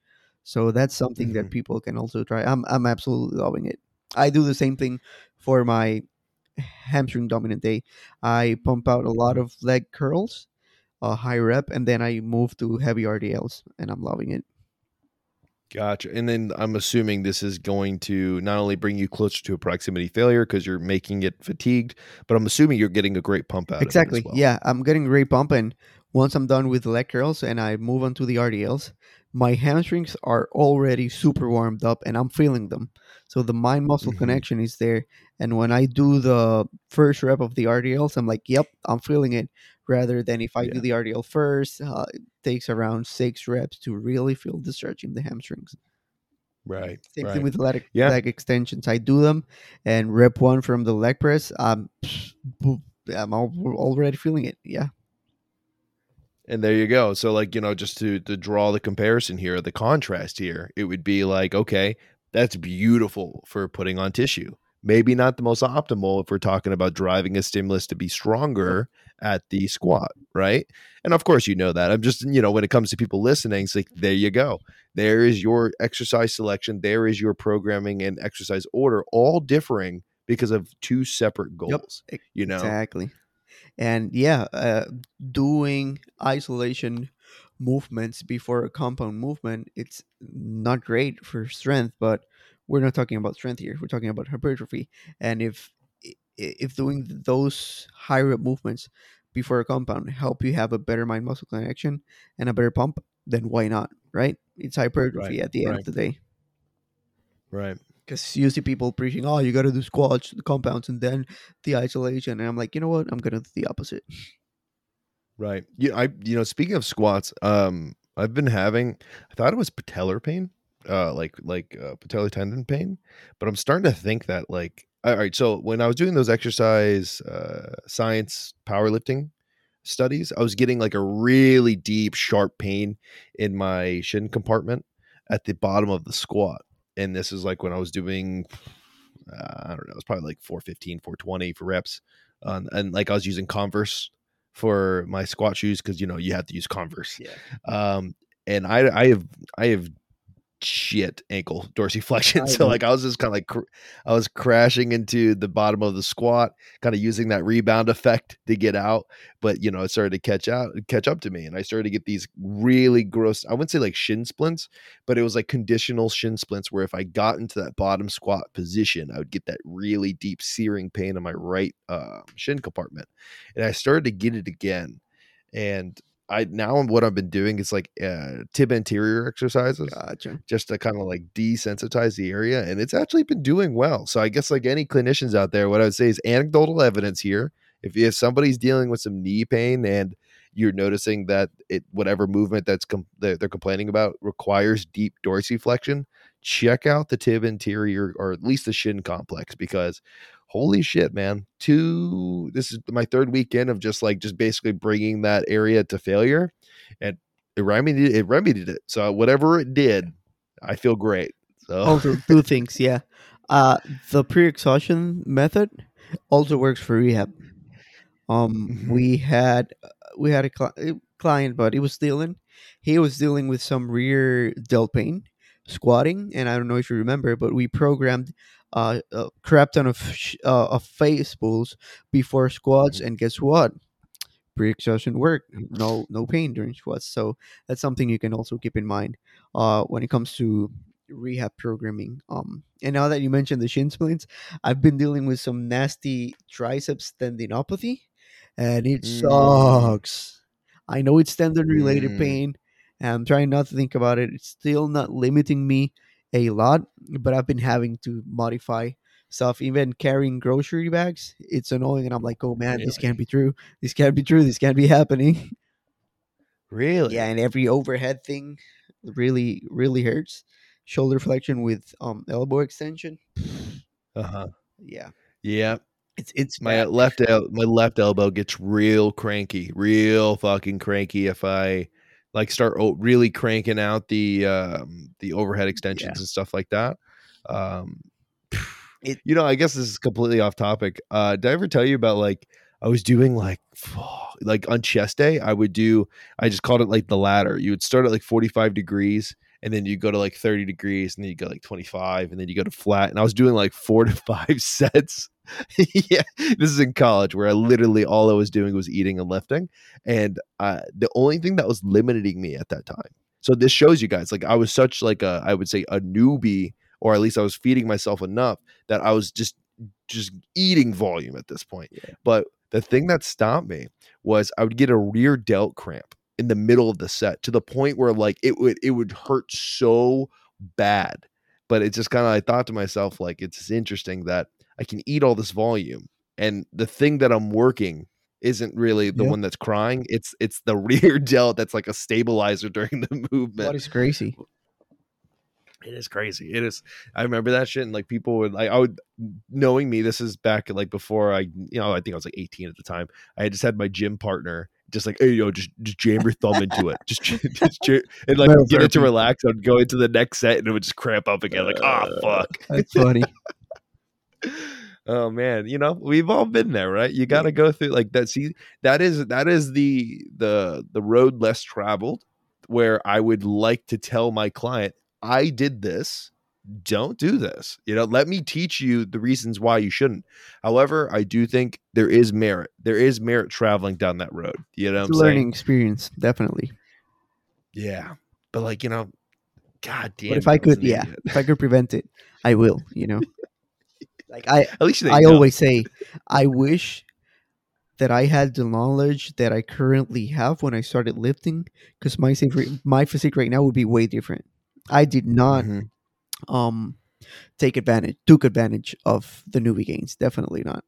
So that's something that Mhm. people can also try. I'm, I'm absolutely loving it. I do the same thing for my hamstring dominant day. I pump out a lot of leg curls, uh, high rep, and then I move to heavy RDLs, and I'm loving it. Gotcha. And then I'm assuming this is going to not only bring you closer to a proximity failure because you're making it fatigued, but I'm assuming you're getting a great pump out exactly. of it as well. Yeah, I'm getting great pump, and once I'm done with the leg curls and I move on to the RDLs, my hamstrings are already super warmed up, and I'm feeling them. So the mind muscle Mhm. connection is there, and when I do the first rep of the RDLs, I'm like, "Yep, I'm feeling it." Rather than if I do the RDL first, uh, it takes around six reps to really feel the stretch in the hamstrings. Right. Same right. thing with leg, Yeah. leg extensions. I do them and rep one from the leg press. I'm, I'm already feeling it. Yeah. And there you go. So like, you know, just to to draw the comparison here, the contrast here, it would be like, okay, that's beautiful for putting on tissue. Maybe not the most optimal if we're talking about driving a stimulus to be stronger at the squat, right? And of course you know that. I'm just, you know, when it comes to people listening, it's like there you go. There is your exercise selection, there is your programming and exercise order all differing because of two separate goals. Yep. You know. Exactly. And yeah, uh, doing isolation movements before a compound movement, it's not great for strength, but we're not talking about strength here. We're talking about hypertrophy. And if if doing those high rep movements before a compound help you have a better mind muscle connection and a better pump, then why not? Right? It's hypertrophy at the end right. of the day. Right. Because you see people preaching, oh, you got to do squats, the compounds, and then the isolation. And I'm like, you know what? I'm going to do the opposite. Right. Yeah, I you know, speaking of squats, um, I've been having I thought it was patellar pain uh, like like uh, patellar tendon pain, but I'm starting to think that like all right. So when I was doing those exercise uh, science powerlifting studies, I was getting like a really deep, sharp pain in my shin compartment at the bottom of the squat, and this is like when I was doing. Uh, I don't know. It's probably like 415, 420 for reps. Um, and like I was using Converse for my squat shoes because you know you have to use Converse. Yeah. Um, and I I have I have shit ankle dorsiflexion. So like I was just kind of like cr- I was crashing into the bottom of the squat, kind of using that rebound effect to get out. But you know, it started to catch out, catch up to me, and I started to get these really gross. I wouldn't say like shin splints, but it was like conditional shin splints where if I got into that bottom squat position, I would get that really deep searing pain in my right uh, shin compartment, and I started to get it again, and. I now what I've been doing is like uh, tib anterior exercises Gotcha. just to kind of like desensitize the area and it's actually been doing well so i guess like any clinicians out there what i would say is anecdotal evidence here if, if somebody's dealing with some knee pain and you're noticing that it whatever movement that's com- that they're complaining about requires deep dorsiflexion check out the tib anterior or at least the shin complex because holy shit man two this is my third weekend of just like just basically bringing that area to failure and it remedied it remedied it so whatever it did I feel great. So Also, two things. Yeah. Uh, the pre-exhaustion method also works for rehab. Um, Mhm. we had we had a a client, but he was dealing. He was dealing with some rear delt pain, squatting, and I don't know if you remember, but we programmed uh, a crap ton of sh- uh, of face pulls before squats, and guess what? Pre-exhaustion work, no no pain during squats. So that's something you can also keep in mind uh, when it comes to rehab programming. Um, and now that you mentioned the shin splints, I've been dealing with some nasty triceps tendinopathy, and it Mm. sucks. I know it's tendon related Mm. pain, and I'm trying not to think about it. It's still not limiting me a lot, but I've been having to modify stuff, even carrying grocery bags. It's annoying, and I'm like, oh man, this can't be true. This can't be true. This can't be happening. really, Yeah, and every overhead thing really, really hurts. Shoulder flexion with um elbow extension. uh huh, Yeah, yeah. it's it's My bad. left el- my left elbow gets real cranky, real fucking cranky if I like start really cranking out the um, the overhead extensions and stuff like that. Um, It- you know, I guess this is completely off topic. Uh, did I ever tell you about like I was doing like like on chest day? I would do. I just called it like the ladder. You would start at like forty five degrees, and then you go to like 30 degrees, and then you go like 25, and then you go to flat. And I was doing like four to five sets. yeah, this is in college where I literally all I was doing was eating and lifting, and uh, the only thing that was limiting me at that time. So this shows you guys, like I was such like a, I would say a newbie, or at least I was feeding myself enough that I was just just eating volume at this point. But the thing that stopped me was I would get a rear delt cramp in the middle of the set to the point where like it would it would hurt so bad. But it's just kind of I thought to myself like it's interesting that I can eat all this volume and the thing that I'm working isn't really the Yeah. one that's crying. It's it's the rear delt that's like a stabilizer during the movement. What is crazy? It is crazy. It is. I remember that shit, and like people would like. I would knowing me. This is back like before I, you know, I think I was like 18 at the time. I just had my gym partner, just like, hey, yo, just just jam your thumb into it, just just jam, and like get it to relax. I'd go into the next set, and it would just cramp up again. Like, oh fuck. That's funny. oh man you know we've all been there right? You got to go through like that see that is that is the the the road less traveled where i would like to tell my client i did this. Don't do this. You know let me teach you the reasons why you shouldn't. However i do think there is merit there is merit traveling down that road you know It's what a i'm learning saying experience, definitely. yeah but like you know god damn But if I could, yeah, if I could prevent it, I will. You know, like I, at least they I know. always say, I wish that I had the knowledge that I currently have when I started lifting, because my physique, my physique right now would be way different. I did not Mhm. um take advantage, took advantage of the newbie gains. Definitely not.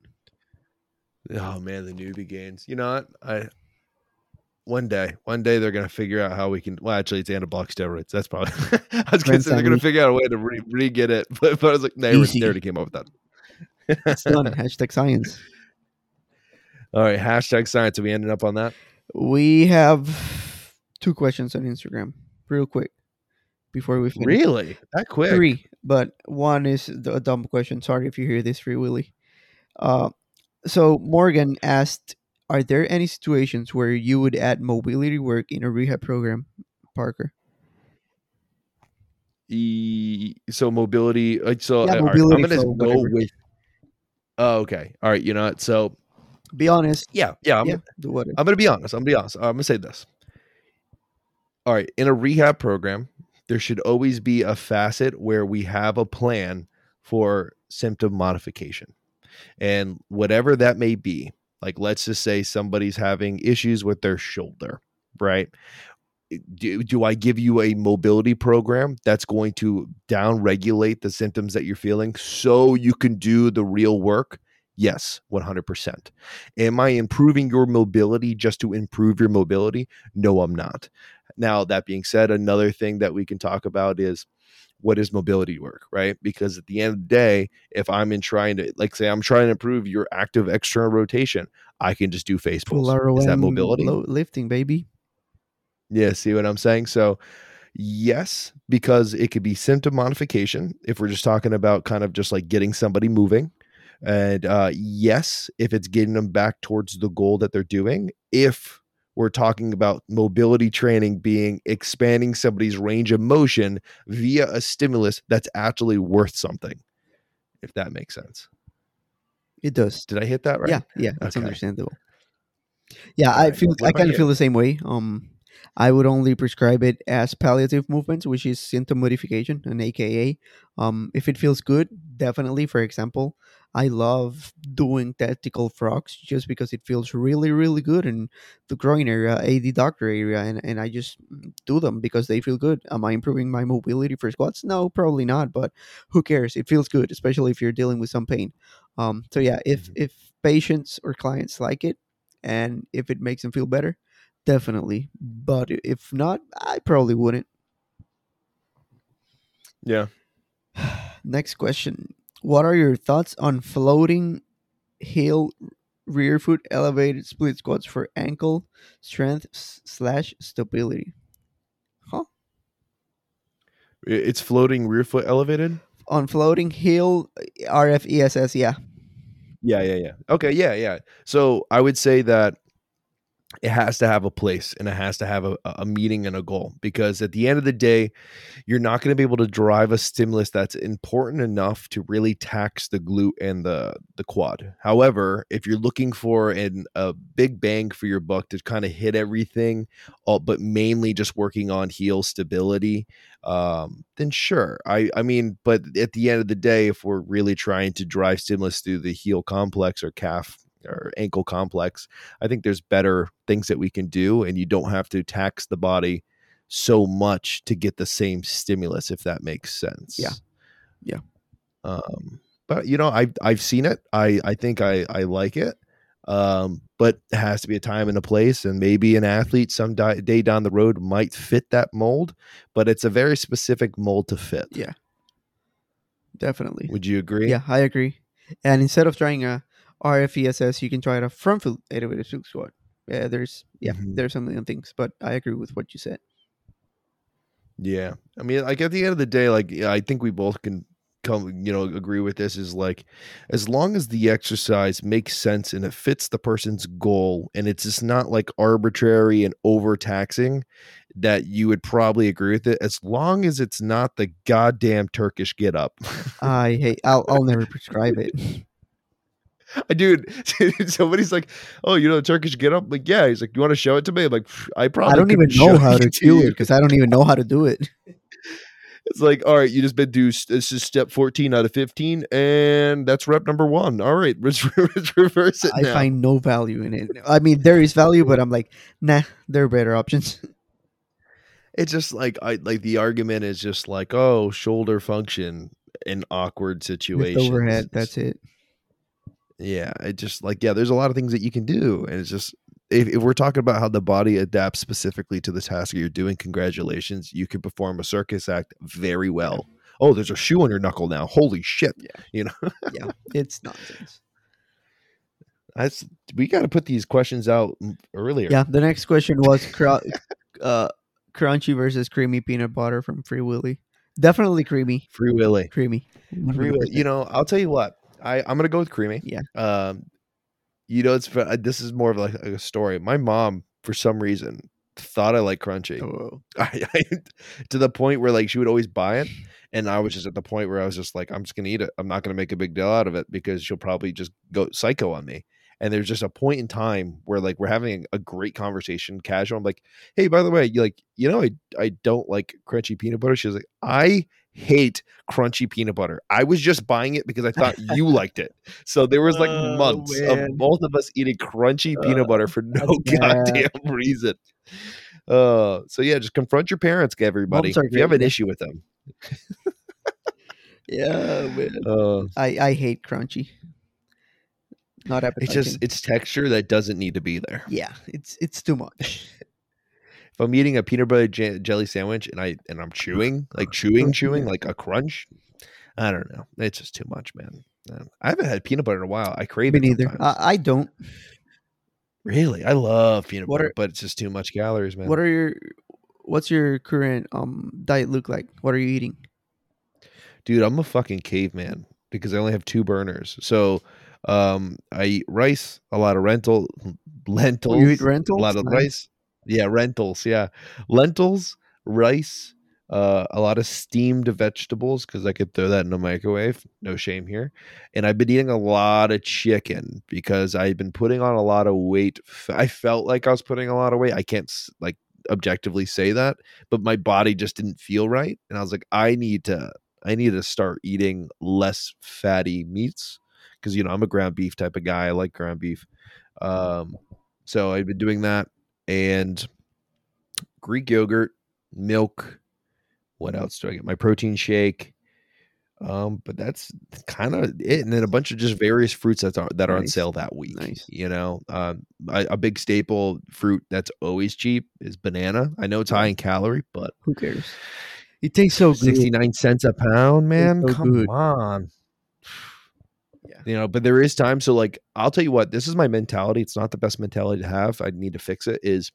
Oh man, the newbie gains. You know what? I one day, one day they're gonna figure out how we can. Well, actually, it's anabolic steroids. That's probably. I was gonna say they're gonna figure out a way to re, re get it, but, but I was like, they, they already came up with that. It's done. Hashtag science. All right, hashtag science. Are we ended up on that? We have two questions on Instagram, real quick, before we finish. Really, that quick? Three, but one is a dumb question. Sorry if you hear this, Free Willy. Uh, so Morgan asked, "Are there any situations where you would add mobility work in a rehab program, Parker?" E, so mobility. Like so, Yeah, uh, mobility I'm gonna flow, go with. Oh, okay. All right. You know what? So Be honest. yeah, yeah. I'm, yeah, whatever. I'm gonna be honest. I'm gonna be honest. I'm gonna say this. All right, in a rehab program, there should always be a facet where we have a plan for symptom modification. And whatever that may be, like let's just say somebody's having issues with their shoulder, right? Do, do I give you a mobility program that's going to down regulate the symptoms that you're feeling so you can do the real work? Yes, 100%. Am I improving your mobility just to improve your mobility? No, I'm not. Now, that being said, another thing that we can talk about is what is mobility work, right? Because at the end of the day, if I'm in trying to, like, say, I'm trying to improve your active external rotation, I can just do face pulls. Is that mobility? lifting, baby. Yeah, see what I'm saying? So, yes, because it could be symptom modification if we're just talking about kind of just like getting somebody moving. And uh, yes, if it's getting them back towards the goal that they're doing. If we're talking about mobility training being expanding somebody's range of motion via a stimulus that's actually worth something, if that makes sense. It does. Did I hit that right? Yeah, yeah, that's Okay. understandable. Yeah, I feel I kind of feel the same way. Um, I would only prescribe it as palliative movements, which is symptom modification, an AKA. Um, if it feels good, definitely. For example, I love doing tactical frogs just because it feels really, really good in the groin area, adductor area, and, and I just do them because they feel good. Am I improving my mobility for squats? No, probably not. But who cares? It feels good, especially if you're dealing with some pain. Um, so yeah, if Mhm. if patients or clients like it, and if it makes them feel better, definitely. But if not, I probably wouldn't. Yeah. Next question: What are your thoughts on floating heel rear foot elevated split squats for ankle strength slash stability? Huh? It's floating rear foot elevated. On floating heel RFESS, yeah. Yeah, yeah, yeah. Okay, yeah, yeah. So I would say that it has to have a place and it has to have a, a meaning and a goal because at the end of the day, you're not going to be able to drive a stimulus that's important enough to really tax the glute and the the quad. However, if you're looking for an, a big bang for your buck to kind of hit everything, all, but mainly just working on heel stability, um, then sure. I I mean, but at the end of the day, if we're really trying to drive stimulus through the heel complex or calf or ankle complex, I think there's better things that we can do, and you don't have to tax the body so much to get the same stimulus, if that makes sense. Yeah. Yeah. Um, but you know, I've I've seen it. I I think I I like it. Um, but it has to be a time and a place, and maybe an athlete some di- day down the road might fit that mold, but it's a very specific mold to fit. Yeah. Definitely. Would you agree? Yeah, I agree. And instead of trying a RFESS, you can try a front foot elevated split squat. Yeah, there's yeah, Mhm. there's some million things, but I agree with what you said. Yeah. I mean, like at the end of the day, like I think we both can come, you know, agree with this is like as long as the exercise makes sense and it fits the person's goal and it's just not like arbitrary and overtaxing that you would probably agree with it as long as it's not the goddamn Turkish get up. I hate. I'll I'll never prescribe it. Dude, somebody's like, "Oh, you know, the Turkish get up." Like, yeah. He's like, "You want to show it to me?" I'm like, "I probably I don't even know how to do it because I don't even know how to do it. It's like, all right, you just been do this is step 14 out of 15, and that's rep number one. All right, let's, let's reverse it I now. find no value in it. I mean, there is value, but I'm like, nah, there are better options. it's just like I like the argument is just like, oh, shoulder function in awkward situations. overhead, that's it. Yeah. It just like, yeah, there's a lot of things that you can do, and it's just if, if we're talking about how the body adapts specifically to the task you're doing, congratulations, you can perform a circus act very well. Oh, there's a shoe on your knuckle now. Holy shit! Yeah. You know, yeah, it's nonsense. that's we got to put these questions out earlier. Yeah, the next question was cr- uh, crunchy versus creamy peanut butter from Free Willy. Definitely creamy, Free Willy. creamy. Free Willy. You know, I'll tell you what. I I'm gonna go with creamy. Yeah. Um, you know, it's uh, this is more of like a story. My mom, for some reason, thought I like crunchy. Oh, I, I, to the point where like she would always buy it, and I was just at the point where I was just like, I'm just gonna eat it. I'm not gonna make a big deal out of it because she'll probably just go psycho on me. And there's just a point in time where like we're having a great conversation, casual. I'm like, hey, by the way, you like, you know, I I don't like crunchy peanut butter. She's like, I hate crunchy peanut butter. I was just buying it because I thought you liked it. So there was like Oh, months man. of both of us eating crunchy peanut butter for no that's bad. goddamn reason. Uh, so yeah, just confront your parents, everybody. If you have an issue with them, yeah, man. uh, I I hate crunchy. Not appetizing. it's just it's texture that doesn't need to be there. yeah, it's it's too much. If I'm eating a peanut butter je- jelly sandwich and I and I'm chewing like chewing chewing like a crunch, I don't know. It's just too much, man. I haven't had peanut butter in a while. I crave Me it. neither. sometimes. I, I don't. really, I love peanut What butter, are- but it's just too much calories, man. What are your what's your current um diet look like? What are you eating? dude i'm a fucking caveman because i only have two burners so um i eat rice a lot of rental lentils Oh, you eat rentals? a lot of Nice. rice yeah rentals yeah lentils rice uh, a lot of steamed vegetables because I could throw that in the microwave. No shame here. And I've been eating a lot of chicken because I've been putting on a lot of weight. I felt like I was putting a lot of weight. I can't like objectively say that, but my body just didn't feel right. And I was like, I need to, I need to start eating less fatty meats because you know I'm a ground beef type of guy. I like ground beef. Um, so I've been doing that and Greek yogurt, milk. What else do I get? My protein shake. Um, but that's kind of it, and then a bunch of just various fruits that are that are on sale that week. Nice. You know, um, I, a big staple fruit that's always cheap is banana. I know it's high in calorie, but Who cares? It tastes so good. 69 cents a pound, man. so Come good. on. Yeah. You know, but there is time. So, like, I'll tell you what, this is my mentality. It's not the best mentality to have. I need to fix it. Is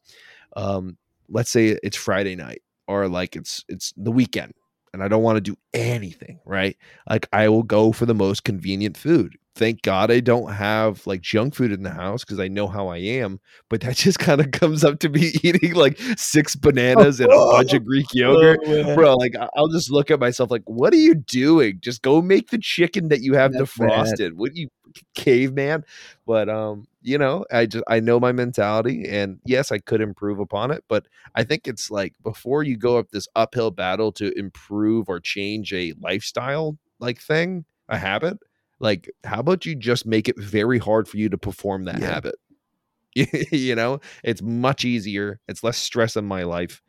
um, let's say it's Friday night or like it's it's the weekend and I don't want to do anything, right? Like I will go for the most convenient food. Thank God I don't have like junk food in the house because I know how I am. But that just kind of comes up to me eating like six bananas and a bunch of Greek yogurt Oh, bro like i'll just look at myself like what are you doing just go make the chicken that you have That's bad. defrosted what are you caveman but um you know i just i know my mentality and yes i could improve upon it but i think it's like before you go up this uphill battle to improve or change a lifestyle like thing a habit like how about you just make it very hard for you to perform that Yeah. habit you know it's much easier it's less stress in my life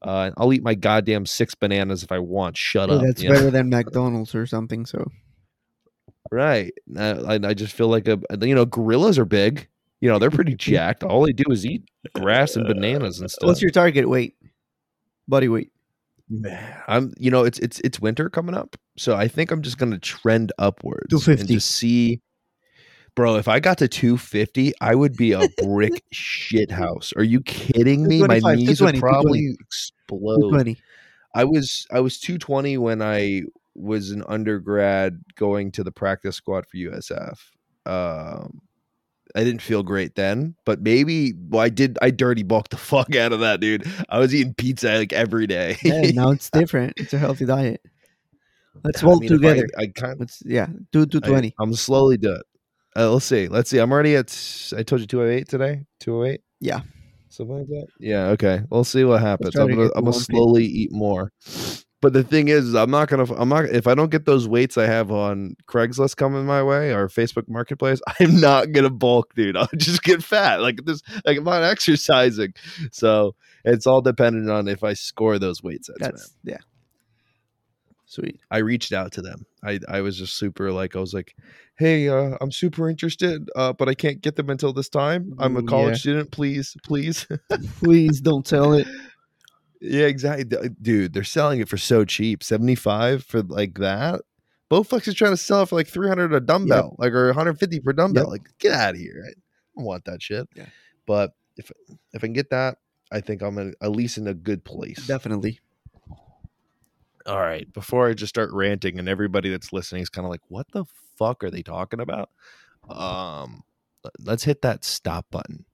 uh, I'll eat my goddamn six bananas if I want. Shut Hey, up. that's you know? better than McDonald's or something. So Right. I, I just feel like a you know gorillas are big. You know they're pretty jacked. All they do is eat grass and bananas and stuff. what's your target weight? buddy weight. I'm you know it's it's it's winter coming up, so I think I'm just gonna trend upwards and 250. just see. Bro, if I got to 250, I would be a brick shit house. Are you kidding me? My knees would probably explode. I was I was 220 when I was an undergrad going to the practice squad for USF. Um, I didn't feel great then, but maybe well, I did. I dirty bulked the fuck out of that, dude. I was eating pizza like every day. Yeah, now it's different. It's a healthy diet. Let's I roll mean, if I- together. I, kind Let's yeah, two two twenty. I'm slowly do it. Uh, let's see. Let's see. I'm already at. I told you 208 today. 208. Yeah. Something like that. Yeah. Okay. We'll see what happens. I'm gonna, I'm gonna 150. slowly eat more. But the thing is, I'm not gonna. I'm not. If I don't get those weights I have on Craigslist coming my way or Facebook Marketplace, I'm not gonna bulk, dude. I'll just get fat. Like this. Like I'm not exercising. So it's all dependent on if I score those weight sets. man. That's yeah. Sweet. I reached out to them. I I was just super like I was like, "Hey, uh, I'm super interested, uh, but I can't get them until this time. I'm a college yeah. student. Please, please." Please don't tell it. Yeah, exactly, dude. They're selling it for so cheap, seventy five for like that. Bowflex is trying to sell it for like three hundred a dumbbell, like or one hundred fifty for dumbbell. Yep. Like, get out of here! I don't want that shit. Yeah. But if if I can get that, I think I'm in, at least in a good place. Definitely. All right. Before I just start ranting and everybody that's listening is kind of like, what the fuck are they talking about? Um, let's hit that stop button.